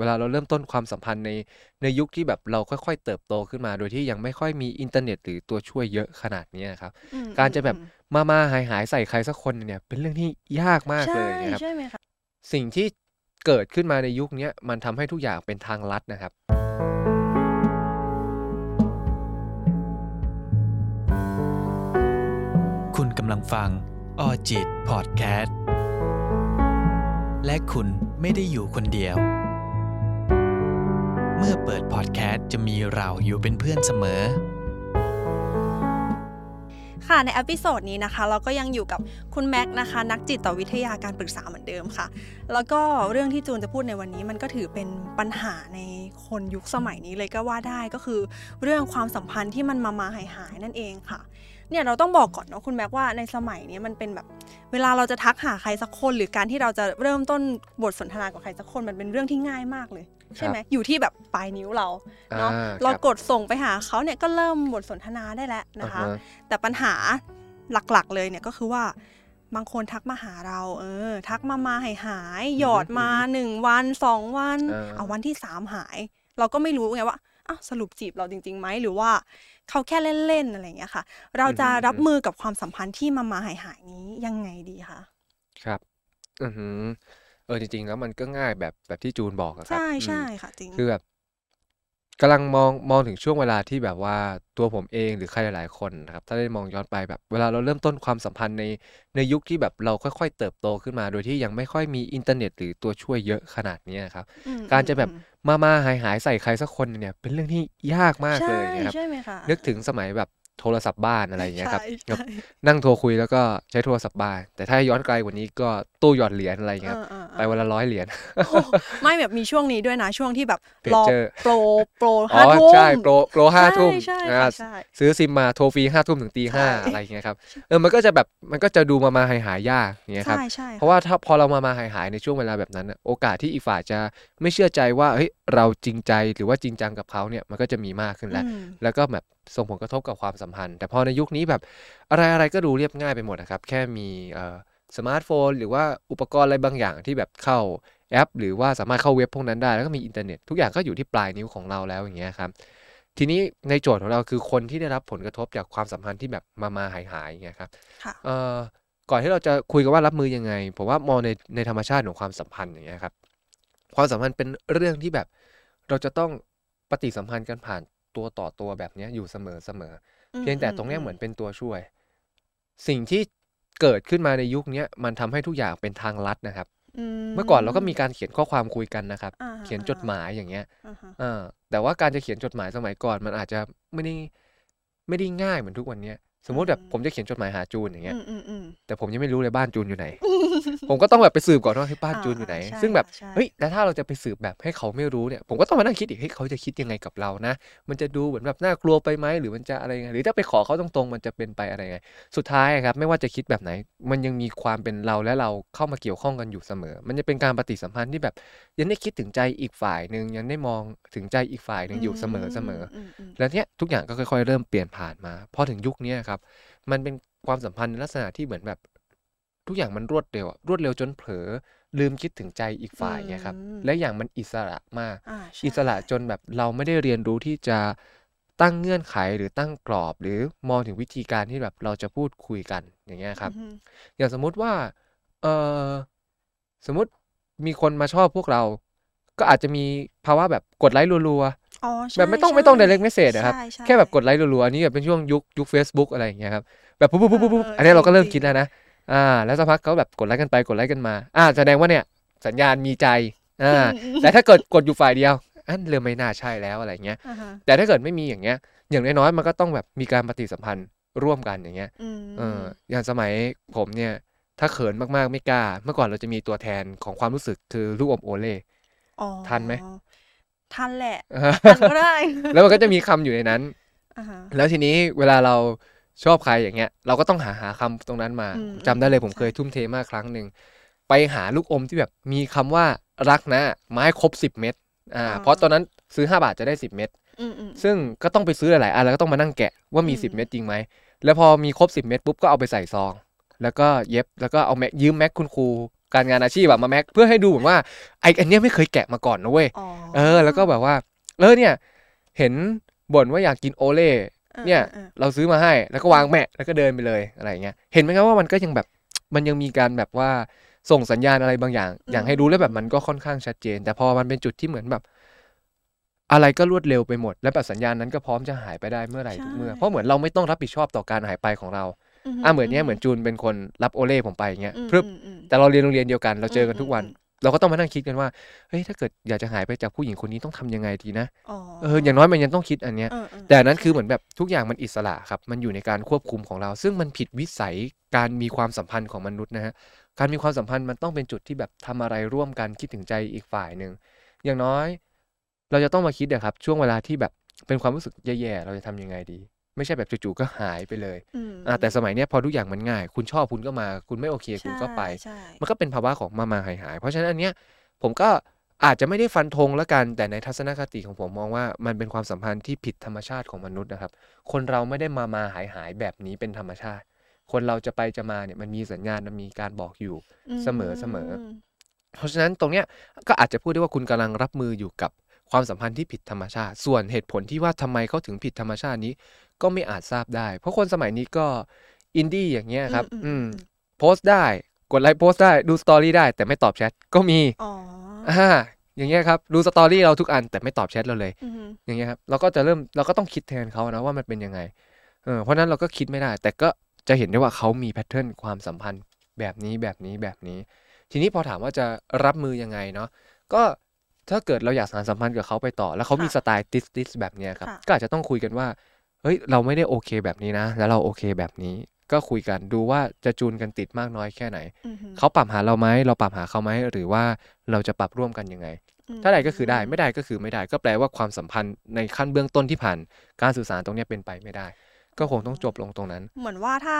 เวลาเราเริ่มต้นความสัมพันธ์ในในยุคที่แบบเราค่อยๆ เติบโตขึ้นมา โดยที่ยังไม่ค่อยมีอินเทอร์เน็ตหรือตัวช่วยเยอะขนาดนี้ครับอืมการจะแบบอืมมามาหายหายๆใส่ใครสักคนเนี่ยเป็นเรื่องที่ยากมากใช่เลยนะครับใช่ไหมคะสิ่งที่เกิดขึ้นมาในยุคเนี้ยมันทำให้ทุกอย่างเป็นทางลัดนะครับคุณกำลังฟัง Alljit Podcast และคุณไม่ได้อยู่คนเดียว เมื่อเปิดพอดแคสต์จะมีเราอยู่เป็นเพื่อนเสมอ ค่ะใน episode นี้นะคะ เราก็ยังอยู่กับคุณแม็กซ์นะคะ นักจิตวิทยาการปรึกษาเหมือนเดิมค่ะ แล้วก็เรื่องที่จูนจะพูดในวันนี้มันก็ถือเป็นปัญหาในคนยุคสมัยนี้เลยก็ว่าได้ก็คือ เรื่องความสัมพันธ์ที่มันมามาหายหายนั่นเองค่ะเนี่ยเราต้องบอกก่อนเนาะคุณแม็กว่าในสมัยนี้มันเป็นแบบ เวลาเราจะทักหาใครสักคน หรือการที่เราจะเริ่มต้นบทสนทนากับใครสักคนมันเป็นเรื่องที่ง่ายมากเลย ใช่ไหมอยู่ที่แบบปลายนิ้วเราเนาะอ่าเราครับกดส่งไปหาเขาเนี่ยก็เริ่มบทสนทนาได้แล้วนะคะอ่าฮะแต่ปัญหาหลักๆเลยเนี่ยก็คือว่าบางคนทักมาหาเรา เออ ทักมามาหายหายๆหยอดมาหนึ่งวันสองวันอ่าเอาวันที่สามหาย เราก็ไม่รู้ไงว่าอ้าวสรุปจีบเราจริงๆไหมหรือว่าเขาแค่เล่นๆอะไรอย่างเงี้ยค่ะ เราจะรับมือกับความสัมพันธ์ที่มามาหายหายๆนี้ยังไงดีคะครับ อือหือเออจริงๆ แล้วมันก็ง่ายแบบแบบที่จูนบอกอะครับ ใช่อืมใช่ค่ะจริงคือแบบกำลังมองมองถึงช่วงเวลาที่แบบว่าตัวผมเองหรือใครหลายๆคนนะครับ ถ้าได้มองย้อนไปแบบเวลาเราเริ่มต้นความสัมพันธ์ในในยุคที่แบบเราค่อยๆ เติบโตขึ้นมา โดยที่ยังไม่ค่อยมีอินเทอร์เน็ต หรือตัวช่วยเยอะขนาดนี้นะครับอืมการจะแบบอืมมามาหายหายๆใส่ใครสักคนเนี่ย เป็นเรื่องที่ยากมากใช่เลยนะครับใช่ไหมคะนึกถึงสมัยแบบ โทรศัพท์บ้านอะไรอย่างเงี้ยครับใช่แบบใช่นั่งโทรคุยแล้วก็ใช้โทรศัพท์บ้าน แต่ถ้าย้อนไกลกว่านี้ก็ตู้หยอดเหรียญอะไรอย่างเงี้ยครับเออเออเออไปวันละร้อยเหรียญโอ้ไม่แบบมีช่วงนี้ด้วยนะ ช่วงที่แบบเพจรอเจอร์โปรโปรอ๋ห้าอทุ่มใช่โปรโปรห้าทุ่มใช่อ่าค่ะใช่ซื้อซิมมาโทรฟรีห้าทุ่มถึงตีห้าใช่อะไรอย่างเงี้ยครับเออมันก็จะแบบมันก็จะดูมามาหายหายๆยากอย่างเงี้ยครับใช่ใช่เพราะว่าถ้าพอเรามามาหายหายๆในช่วงเวลาแบบนั้นน่ะโอกาสที่อีกฝ่ายจะไม่เชื่อใจว่าเฮ้ยเราจริงใจหรือว่าจริงจังกับเขาเนี่ยมันก็จะมีมากขึ้นแล้วอืมแล้วก็แบบ ส่งผลกระทบกับความสัมพันธ์ แต่พอในยุคนี้แบบอะไรอะไรก็ดูเรียบง่ายไปหมดนะครับ แค่มีเอ่อสมาร์ทโฟน หรือว่าอุปกรณ์อะไรบางอย่างที่แบบเข้าแอป หรือว่าสามารถเข้าเว็บพวกนั้นได้ แล้วก็มีอินเทอร์เน็ตทุกอย่างก็อยู่ที่ปลายนิ้วของเราแล้วอย่างเงี้ยครับทีนี้ในโจทย์ของเราคือคนที่ได้รับผลกระทบจากความสัมพันธ์ที่แบบมามาหายหายๆอย่างเงี้ยครับค่ะเอ่อก่อนที่เราจะคุยกันว่ารับมือยังไงผมว่ามองในในธรรมชาติของความสัมพันธ์อย่างเงี้ยครับความสัมพันธ์เป็นเรื่องที่แบบเราจะต้องปฏิสัมพันธ์กันผ่าน ตัวต่อตัวแบบเนี้ยอยู่เสมอเสมอเพียงแต่ตรงเนี้ยเหมือนเป็นตัวช่วย สิ่งที่เกิดขึ้นมาในยุคเนี้ยมันทำให้ทุกอย่างเป็นทางลัดนะครับเมื่อก่อนเราก็มีการเขียนข้อความคุยกันนะครับอ่าเขียนจดหมายอย่างเงี้ยอ่าฮะเออแต่ว่าการจะเขียนจดหมายสมัยก่อน มันอาจจะไม่ได้ไม่ได้ง่ายเหมือนทุกวันเนี้ยสมมติแบบผมจะเขียนจดหมายหาจูนอย่างเงี้ยอืมอืมอืมแต่ผมยังไม่รู้เลยบ้านจูนอยู่ไหน ผมก็ต้องแบบไปสืบก่อนว่าเฮ้ยบ้านจูนอยู่ไหนอ่าใช่ซึ่งแบบใช่เฮ้ยแล้วถ้าเราจะไปสืบแบบให้เขาไม่รู้เนี่ยผมก็ต้องมานั่งคิดอีกเฮ้ยเขาจะคิดยังไงกับเรานะ มันจะดูเหมือนแบบน่ากลัวไปไหมหรือมันจะอะไรไงหรือถ้าไปขอเขาตรงๆ มันจะเป็นไปอะไรไง สุดท้ายอะครับไม่ว่าจะคิดแบบไหน มันยังมีความเป็นเราและเราเข้ามาเกี่ยวข้องกันอยู่เสมอ มันจะเป็นการปฏิสัมพันธ์ที่แบบยังได้คิดถึงใจอีกฝ่ายหนึ่งยังได้มองถึงใจอีกฝ่ายหนึ่งอยู่เสมอเสมอมอืมแล้วเนี้ยทุกอย่างก็ค่อยๆเริ่มเปลี่ยนผ่านมาพอถึงยุคเนี้ยครับมันเป็นความสัมพันธ์ในลักษณะที่เหมือนแบบ ทุกอย่างมันรวดเร็วอะรวดเร็วจนเผลอลืมคิดถึงใจอีกฝ่ายไงครับอืมและอย่างมันอิสระมากอ่าใช่อิสระจนแบบเราไม่ได้เรียนรู้ที่จะตั้งเงื่อนไขหรือตั้งกรอบ หรือมองถึงวิธีการที่แบบเราจะพูดคุยกันอย่างเงี้ยครับอืมอย่างสมมุติว่าเออสมมุติมีคนมาชอบพวกเรา ก็อาจจะมีภาวะแบบกดไลค์รัวๆอ๋อใช่แบบไม่ต้องใช่ไม่ต้อง direct message นะครับใช่ใช่แค่แบบกดไลค์รัวๆอันนี้แบบเป็นช่วงยุคยุค Facebook อะไรอย่างเงี้ยครับแบบปุ๊บปุ๊บปุ๊บปุ๊บเออเอออันนี้เราก็เริ่มจริงๆคิดแล้วนะ อ่า แล้วสักพักเขาแบบกดไลค์กันไปกดไลค์กันมา อ่า แสดงว่าเนี่ย สัญญาณมีใจ อ่า แต่ถ้าเกิดกดอยู่ฝ่ายเดียว อันเริ่มไม่น่าใช่แล้วอะไรเงี้ยอ่าฮะแต่ถ้าเกิดไม่มีอย่างเงี้ย อย่างน้อยๆมันก็ต้องแบบมีการปฏิสัมพันธ์ร่วมกันอย่างเงี้ยอืมเออ อย่างสมัยผมเนี่ย ถ้าเขินมากๆไม่กล้า เมื่อก่อนเราจะมีตัวแทนของความรู้สึกคือลูกอมโอเล่อ๋อทันไหมทันแหละทันก็ได้ แล้วมันก็จะมีคำอยู่ในนั้นอ่าฮะแล้วทีนี้เวลาเรา ชอบใครอย่างเงี้ย เราก็ต้องหาหาคำตรงนั้นมาอืมจำได้เลยผมใช่เคยทุ่มเทมากครั้งหนึ่งไปหาลูกอมที่แบบมีคำว่ารักนะไม้ครบสิบเม็ดอ่าเพราะตอนนั้นซื้อ5บาทจะได้10เม็ดอืมอืมซึ่งก็ต้องไปซื้อหลายๆอันแล้วก็ต้องมานั่งแกะว่ามีอืม10เม็ดจริงไหมแล้วพอมีครบ10เม็ดปุ๊บก็เอาไปใส่ซอง แล้วก็เย็บแล้วก็เอาแม็กยืมแม็กคุณครูการงานอาชีพแบบมาแม็กเพื่อให้ดูเหมือนว่าไออันเนี้ยไม่เคยแกะมาก่อนนะเว้ยอ๋อเออ แล้วก็แบบว่าเออเนี่ย เห็นบ่นว่าอยากกินโอเล่ เนี่ยออออเราซื้อมาให้แล้วก็วางแมะแล้วก็เดินไปเลยอะไรอย่างเงี้ยเห็นไหมครับว่ามันก็ยังแบบมันยังมีการแบบว่าส่งสัญญาณอะไรบางอย่าง อย่างให้รู้แล้วแบบมันก็ค่อนข้างชัดเจน แต่พอมันเป็นจุดที่เหมือนแบบ อะไรก็รวดเร็วไปหมด แล้วแบบสัญญาณนั้นก็พร้อมจะหายไปได้เมื่อไหร่ทุกเมื่อเพราะเหมือนเราไม่ต้องรับผิดชอบต่อการหายไปของเราอะเหมือนเนี้ยเหมือนจูนเป็นคนรับโอเล่ผมไปอย่างเงี้ยอืมเพื่ออืมอืมแต่เราเรียนโรงเรียนเดียวกันเราเจอกันทุกวันอืมอืม เราก็ต้องมานั่งคิดกันว่าเฮ้ยถ้าเกิดอยากจะหายไปจากผู้หญิงคนนี้ต้องทำยังไงดีนะอ๋อเอออย่างน้อยมันยังต้องคิดอันเนี้ยเออเออแต่อันนั้นคือเหมือนแบบทุกอย่างมันอิสระครับมันอยู่ในการควบคุมของเรา ซึ่งมันผิดวิสัยการมีความสัมพันธ์ของมนุษย์นะฮะการมีความสัมพันธ์มันต้องเป็นจุดที่แบบทำอะไรร่วมกันคิดถึงใจอีกฝ่ายหนึ่งอย่างน้อย เราจะต้องมาคิดอะครับช่วงเวลาที่แบบเป็นความรู้สึกแย่ๆเราจะทำยังไงดี ไม่ใช่แบบจู่ๆก็หายไปเลยอืมอ่าแต่สมัยเนี้ยพอทุกอย่างมันง่าย คุณชอบคุณก็มา คุณไม่โอเคคุณก็ไปใช่มันก็เป็นภาวะของมามาหายหายๆเพราะฉะนั้นอันเนี้ยผมก็อาจจะไม่ได้ฟันธงแล้วกัน แต่ในทัศนคติของผมมองว่ามันเป็นความสัมพันธ์ที่ผิดธรรมชาติของมนุษย์นะครับ คนเราไม่ได้มามาหายหายๆแบบนี้เป็นธรรมชาติ คนเราจะไปจะมาเนี่ยมันมีสัญญาณมันมีการบอกอยู่เสมอเสมอเพราะฉะนั้นตรงเนี้ยก็อาจจะพูดได้ว่าคุณกำลังรับมืออยู่กับความสัมพันธ์ที่ผิดธรรมชาติ ส่วนเหตุผลที่ว่าทำไมเขาถึงผิดธรรมชาตินี้ ก็ไม่อาจทราบได้ เพราะคนสมัยนี้ก็อินดี้อย่างเงี้ยครับ อืมอือืมมโพสต์ได้กดไลค์โพสต์ได้ดู story ได้ แต่ไม่ตอบแชทก็มีอ๋ออ่าอย่างเงี้ยครับดู story เราทุกอันแต่ไม่ตอบแชทเราเลยอืมอย่างเงี้ยครับเราก็จะเริ่มเราก็ต้องคิดแทนเขานะว่ามันเป็นยังไงเออเพราะฉะนั้นเราก็คิดไม่ได้ แต่ก็จะเห็นได้ว่าเขามี pattern ความสัมพันธ์แบบนี้แบบนี้แบบนี้ ทีนี้พอถามว่าจะรับมือยังไงเนาะก็ถ้าเกิดเราอยากสานสัมพันธ์กับเขาไปต่อ แล้วเขามีสไตล์ติสติสแบบเนี้ยครับก็อาจจะต้องคุยกันว่า เฮ้ยเราไม่ได้โอเคแบบนี้นะ แล้วเราโอเคแบบนี้ ก็คุยกันดูว่าจะจูนกันติดมากน้อยแค่ไหนอืมเขาปรับหาเราไหมเราปรับหาเขาไหมหรือว่าเราจะปรับร่วมกันยังไงอืมถ้าได้ก็คือได้ไม่ได้ก็คือไม่ได้ ก็แปลว่าความสัมพันธ์ในขั้นเบื้องต้นที่ผ่าน การสื่อสารตรงเนี้ยเป็นไปไม่ได้ ก็คงต้องจบลงตรงนั้น เหมือนว่าถ้า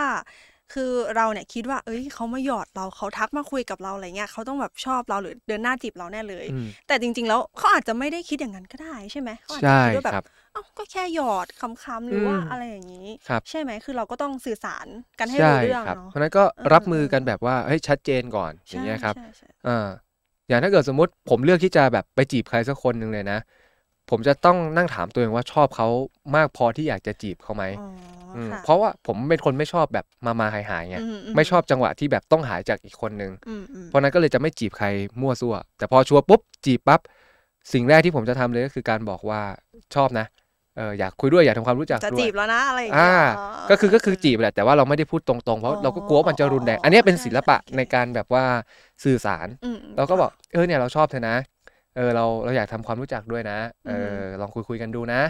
คือเราเนี่ยคิดว่า เอ้ยเขามาหยอดเราเขาทักมาคุยกับเราอะไรเงี้ยเขาต้องแบบชอบเราหรือเดินหน้าจีบเราแน่เลยอืมแต่จริง ๆ แล้วเขาอาจจะไม่ได้คิดอย่างนั้นก็ได้ใช่ไหมเขาอาจจะใช่คิดว่าแบครับบ เอ้าก็แค่หยอดคำๆหรือว่าอืมอะไรอย่างนี้ครับใช่ไหมคือเราก็ต้องสื่อสารกันให้ใช่รู้เรื่องครับเนาะเพราะฉะนั้นก็เออรับมือเออกันแบบว่าเฮ้ยชัดเจนก่อนอย่างเงี้ยครับใช่ใช่อ่าอย่างถ้าเกิดสมมติผมเลือกที่จะแบบไปจีบใครสักคนหนึ่งเลยนะ ผมจะต้องนั่งถามตัวเองว่าชอบเขามากพอที่อยากจะจีบเขาไหมอ๋ออืมค่ะเพราะว่าผมเป็นคนไม่ชอบแบบมามาหายหายๆไงอืมไม่ชอบจังหวะที่แบบต้องหายจากอีกคนนึงอืมอืมเพราะนั้นก็เลยจะไม่จีบใครมั่วซั่ว แต่พอชัวร์ปุ๊บจีบปั๊บสิ่งแรกที่ผมจะทำเลยก็คือการบอกว่าชอบนะ เอออยากคุยด้วยอยากทำความรู้จักจะด้วจียบแล้วนะอะไรอย่างอ่าเงี้ยก็คือก็คือจีบแหละแต่ว่าเราไม่ได้พูดตรงๆ เพราะเราก็กลัวว่ามันจะรุนแรงอันเนี้ยเป็นศิลปะใช่ใช่ในการแบบว่าสื่อสารอืมเราก็บอกเออเนี่ยเราชอบเธอนะเออเราเราอยากทำความรู้จักด้วยนะเออือมลองคุยคุยกันดูนะ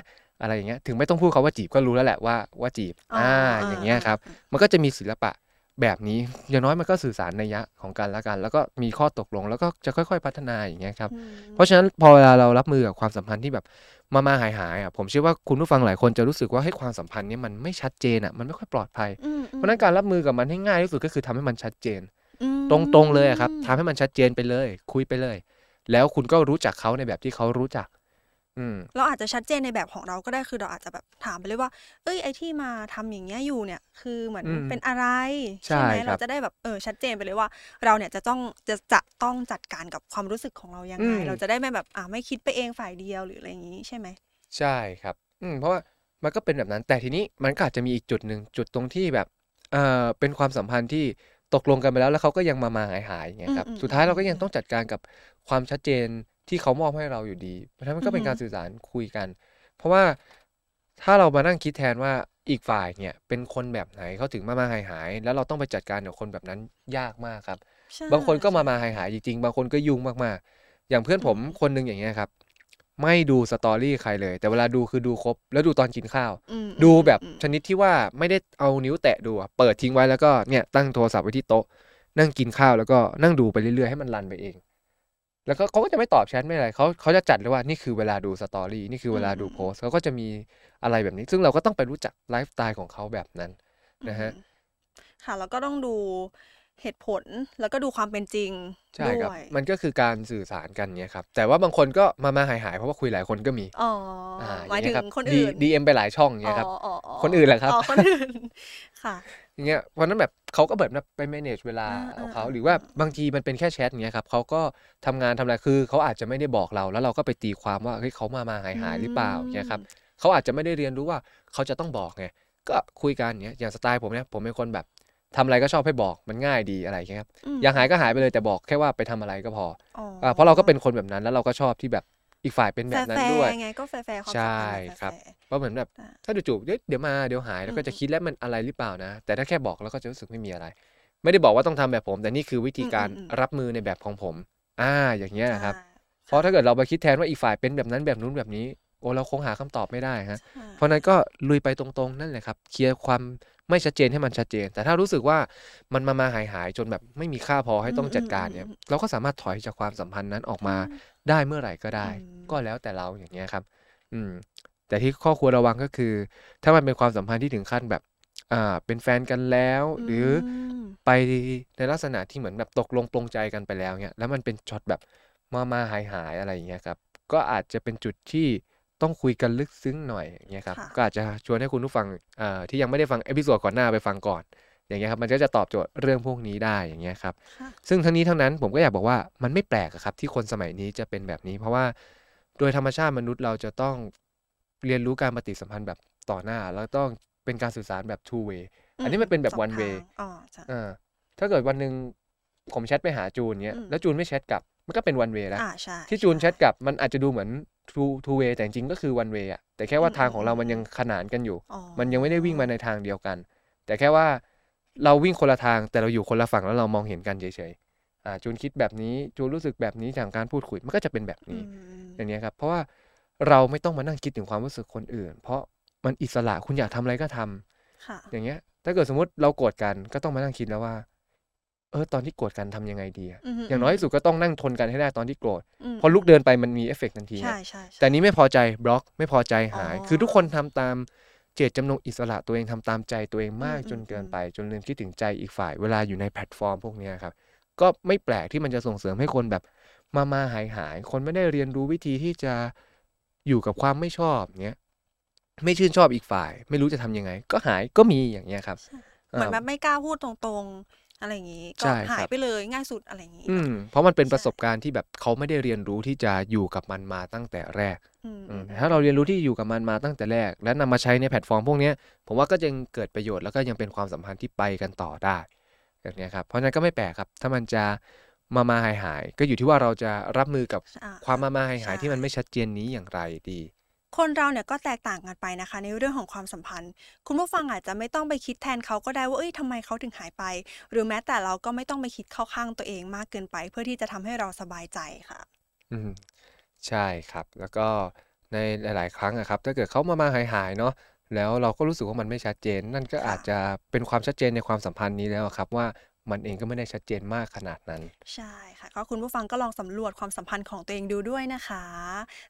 อะไรอย่างเงี้ยถึงไม่ต้องพูดเขาว่าจีบก็รู้แล้วแหละว่าว่าจีบอ๋ออ่อ่าอย่างเงี้ยครับ มันก็จะมีศิลปะ แบบนี้อย่างน้อยมันก็สื่อสารในยะของกันและกัน แล้วก็มีข้อตกลงแล้วก็จะค่อย ๆ พัฒนาอย่างเงี้ยครับอืมเพราะฉะนั้นพอเวลาเรารับมือกับความสัมพันธ์ที่แบบมามาหายหายๆอะผมเชื่อว่าคุณผู้ฟังหลายคนจะรู้สึกว่าให้ความสัมพันธ์เนี้มันไม่ชัดเจนอะมันไม่ค่อยปลอดภัยอืมเพราะฉะนั้นการรับมือกับมันให้ง่ายที่สุดก็คือทำให้มันชัดเจนอืมตรงๆเลยอะครับทำให้มันชัดเจนไปเลย คุยไปเลย แล้วคุณก็รู้จักเขาในแบบที่เขารู้จักอืม เราอาจจะชัดเจนในแบบของเราก็ได้คือเราอาจจะแบบถามไปเลยว่า เอ้ยไอที่มาทำอย่างเงี้ยอยู่เนี่ย คือเหมือนอืมเป็นอะไร ใช่ไหมครับเราจะได้แบบเออชัดเจนไปเลยว่า เราเนี่ยจะต้องจะจะต้องจัดการกับความรู้สึกของเรายังไงเราจะได้ไม่แบบอ่าไม่คิดไปเองฝ่ายเดียวหรืออะไรอย่างงี้ใช่ไหมใช่ครับ อืมเพราะว่ามันก็เป็นแบบนั้นแต่ทีนี้มันก็อาจจะมีอีกจุดหนึ่งจุดตรงที่แบบเออเป็นความสัมพันธ์ที่ตกลงกันไปแล้วแล้วเขาก็ยังมามาหายหายๆอย่างเงี้ยครับอืมอืมสุดท้ายเราก็อืมยังต้องจัดการกับความชัดเจน ที่เขามอบให้เราอยู่ดีเพราะฉะนั้นมันก็เป็นอือฮึการสื่อสารคุยกัน เพราะว่าถ้าเรามานั่งคิดแทนว่าอีกฝ่ายเนี่ยเป็นคนแบบไหนเขาถึงมามาหายหายๆแล้วเราต้องไปจัดการกับคนแบบนั้นยากมากครับใช่บางคนก็มามาหายหายๆจริงๆบางคนก็ยุ่งมากๆ อย่างเพื่อนผมอืมคนหนึ่งอย่างเงี้ยครับ ไม่ดูสตอรี่ใครเลย แต่เวลาดูคือดูครบ แล้วดูตอนกินข้าวอืมดูแบบอืมชนิดที่ว่าไม่ได้เอานิ้วแตะดูอะเปิดทิ้งไว้แล้วก็เนี่ยตั้งโทรศัพท์ไว้ที่โต๊ะ นั่งกินข้าวแล้วก็นั่งดูไปเรื่อยๆให้มัน run ไปเอง แล้วก็เขาก็จะไม่ตอบแชทไม่อะไรเขาเขาจะจัดเลยว่านี่คือเวลาดู story นี่คือเวลาดูโพสต์เขาก็จะมีอะไรแบบนี้ ซึ่งเราก็ต้องไปรู้จักไลฟ์สไตล์ของเขาแบบนั้นนะฮะอืมค่ะแล้วก็ต้องดูเหตุผลแล้วก็ดูความเป็นจริงใช่ครับด้วยมันก็คือการสื่อสารกันเนี่ยครับ แต่ว่าบางคนก็มามาหายหายๆเพราะว่าคุยหลายคนก็มีอ๋ออ่าหมายอถึย่งงเงี้ยรับคนอื่นดีเอ็มไปหลายช่องอย่างเงี้ยครับอ๋ออ๋ออ๋อคนอื่นเหรอครับอ๋อคนอื่น ค่ะอย่างเงี้ยเพราะฉะนั้นแบบเขาก็แบบไป manage เวลาอ่าของเขาอ่าหรือว่าบางทีมันเป็นแค่แชทอย่างเงี้ยครับเขาก็ทำงานทำอะไรคือเขาอาจจะไม่ได้บอกเรา แล้วเราก็ไปตีความว่าเฮ้ยเขามามาหายหายหรือเปล่าอย่างเงี้ยครับเขาอาจจะไม่ได้เรียนรู้ว่าเขาจะต้องบอกไงก็คุยกันอย่างเงี้ยอย่างสไตล์ผมเนี่ยผมเป็นคนแบบทำอะไรก็ชอบให้บอกมันง่ายดีอะไรอย่างเงี้ยครับมอยากหายก็หายไปเลยแต่บอกแค่ว่าไปทำอะไรก็พออ๋ออ่าเพราะเราก็เป็นคนแบบนั้นแล้วเราก็ชอบที่แบบ อีกฝ่ายเป็นแบบนั้นแฟร์ๆด้วยไงก็แฟร์ๆความใช่สัมพันธ์แบบครับแฟร์เพราะเหมือนแบบอ่าถ้าจู่ๆเดี๋ยวเดี๋ยวมาเดี๋ยวหายแล้วก็อืมจะคิดแล้วมันอะไรหรือเปล่านะ แต่ถ้าแค่บอกแล้วก็จะรู้สึกไม่มีอะไร ไม่ได้บอกว่าต้องทำแบบผม แต่นี่คือวิธีการอืมอืมอืมรับมือในแบบของผม อ่าอย่างเงี้ยนะครับใช่เพราะถ้าเกิดเราไปคิดแทนว่าอีกฝ่ายเป็นแบบนั้นแบบนู้นแบบนี้โอ้เราคงหาคำตอบไม่ได้ฮะใช่เพราะฉะนั้นก็ลุยไปตรงๆนั่นแหละครับ เคลียร์ความ ไม่ชัดเจนให้มันชัดเจน แต่ถ้ารู้สึกว่ามันมามาหายหายๆจนแบบไม่มีค่าพอให้ต้องจัดการเนี่ย เราก็สามารถถอยจากความสัมพันธ์นั้นออกมาได้เมื่อไหร่ก็ได้อืมก็แล้วแต่เราอย่างเงี้ยครับ อืม แต่ที่ข้อควรระวังก็คือ ถ้ามันเป็นความสัมพันธ์ที่ถึงขั้นแบบ อ่า เป็นแฟนกันแล้ว หรืออมไปในลักษณะที่เหมือนแบบตกลงปลงใจกันไปแล้วเนี่ยแล้วมันเป็นช็อตแบบมามาหายหายๆอะไรอย่างเงี้ยครับ ก็อาจจะเป็นจุดที่ ต้องคุยกันลึกซึ้งหน่อยอย่างเงี้ยครับค่ะก็อาจจะชวนให้คุณผู้ฟังอ่าที่ยังไม่ได้ฟัง episode ก่อนหน้าไปฟังก่อน อย่างเงี้ยครับมันก็จะตอบโจทย์เรื่องพวกนี้ได้อย่างเงี้ยครับค่ะซึ่งทั้งนี้ทั้งนั้นผมก็อยากบอกว่ามันไม่แปลกอะครับที่คนสมัยนี้จะเป็นแบบนี้ เพราะว่าโดยธรรมชาติมนุษย์เราจะต้องเรียนรู้การปฏิสัมพันธ์แบบต่อหน้า แล้วต้องเป็นการสื่อสารแบบ two way อันนี้มันเป็นแบบสง one way ทางอ๋อใช่อ่าถ้าเกิดวันหนึ่งผมแชทไปหาจูนเนี้ยอืมแล้วจูนไม่แชทกลับมันก็เป็น one way แล้วอ่าใช่ที่จูนแชใช่ทกลับมันอาจจะดูเหมือน two two way แต่จริงๆก็คือ one way อะแต่แค่ว่าอืมทางของเราอืมมันยังขนานกันอยู่อ๋อมันยังไม่ได้วิ่งมาในทางเดียวกัน แต่แค่ว่าเราวิ่งคนละทางแต่เราอยู่คนละฝั่งแล้วเรามองเห็นกันเฉยๆอ่าจูนคิดแบบนี้จูนรู้สึกแบบนี้จากการพูดคุยมันก็จะเป็นแบบอืนี้มอย่างเนี้ยครับ เพราะว่าเราไม่ต้องมานั่งคิดถึงความรู้สึกคนอื่น เพราะมันอิสระคุณอยากทำอะไรก็ทำค่ะอย่างเงี้ย ถ้าเกิดสมมติเราโกรธกันก็ต้องมานั่งคิดแล้วว่า เออตอนที่โกรธกันทำยังไงดีอะมอย่างน้อยที่สุดก็ต้องนั่งทนกันให้ได้ตอนที่โกรธมพอลุกเดินไปมันมีเอฟเฟกต์ทันทีไงใช่ใช่ใช่แต่นี้ไม่พอใจบล็อกไม่พอใจหายอ๋อคือทุกคนทำตามเจตจำนงอิสระตัวเองทำตามใจตัวเองมากอืมจนเกินอืมไป จนลืมคิดถึงใจอีกฝ่าย เวลาอยู่ในแพลตฟอร์มพวกเนี้ยครับ ก็ไม่แปลกที่มันจะส่งเสริมให้คนแบบมามาหายหาย คนไม่ได้เรียนรู้วิธีที่จะอยู่กับความไม่ชอบเนี้ยไม่ชื่นชอบอีกฝ่าย ไม่รู้จะทำยังไง ก็หายก็มีอย่างเงี้ยครับเหมือนอ่าแบบไม่กล้าพูดตรงๆ อะไรอย่างงี้ ก็ใช่หาครัยบไปเลยง่ายสุดอะไรอย่างงี้ อืมเพราะมันเป็นใช่ประสบการณ์ที่แบบเขาไม่ได้เรียนรู้ที่จะอยู่กับมันมาตั้งแต่แรกอืมอืมแต่ถ้าเราเรียนรู้ที่อยู่กับมันมาตั้งแต่แรก และนำมาใช้ในแพลตฟอร์มพวกเนี้ยผมว่าก็ยังเกิดประโยชน์แล้วก็ยังเป็นความสัมพันธ์ที่ไปกันต่อได้อย่างเนี้ยครับเพราะฉะนั้นก็ไม่แปลกครับ ถ้ามันจะมามาหายหายๆก็อยู่ที่ว่าเราจะรับมือกับอ่าความมามาหายหายใช่ที่มันไม่ชัดเจนนี้อย่างไรดี คนเราเนี่ยก็แตกต่างกันไปนะคะ ในเรื่องของความสัมพันธ์ คุณผู้ฟังอาจจะไม่ต้องไปคิดแทนเขาก็ได้ว่าเอ้ยทำไมเขาถึงหายไป หรือแม้แต่เราก็ไม่ต้องไปคิดเข้าข้างตัวเองมากเกินไป เพื่อที่จะทำให้เราสบายใจค่ะ อืมใช่ครับ แล้วก็ในหลาย ๆ ครั้งอะครับ ถ้าเกิดเขามามาหายหายๆเนาะแล้วเราก็รู้สึกว่ามันไม่ชัดเจน นั่นก็ค่ะอาจจะเป็นความชัดเจนในความสัมพันธ์นี้แล้วอะครับว่า มันเองก็ไม่ได้ชัดเจนมากขนาดนั้น ใช่ค่ะ ก็คุณผู้ฟังก็ลองสำรวจความสัมพันธ์ของตัวเองดูด้วยนะคะ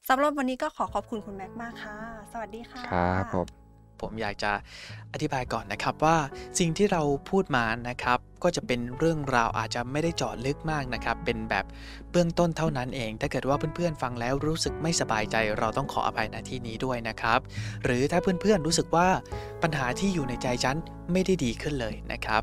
สำหรับวันนี้ก็ขอขอบคุณคุณแม็กซ์มากค่ะ สวัสดีค่ะ ครับผมผมอยากจะอธิบายก่อนนะครับว่าสิ่งที่เราพูดมานะครับ ก็จะเป็นเรื่องราวอาจจะไม่ได้เจาะลึกมากนะครับ เป็นแบบเบื้องต้นเท่านั้นเอง ถ้าเกิดว่าเพื่อนๆฟังแล้วรู้สึกไม่สบายใจ เราต้องขออภัยณที่นี้ด้วยนะครับ หรือถ้าเพื่อนๆรู้สึกว่าปัญหาที่อยู่ในใจฉันไม่ได้ดีขึ้นเลยนะครับ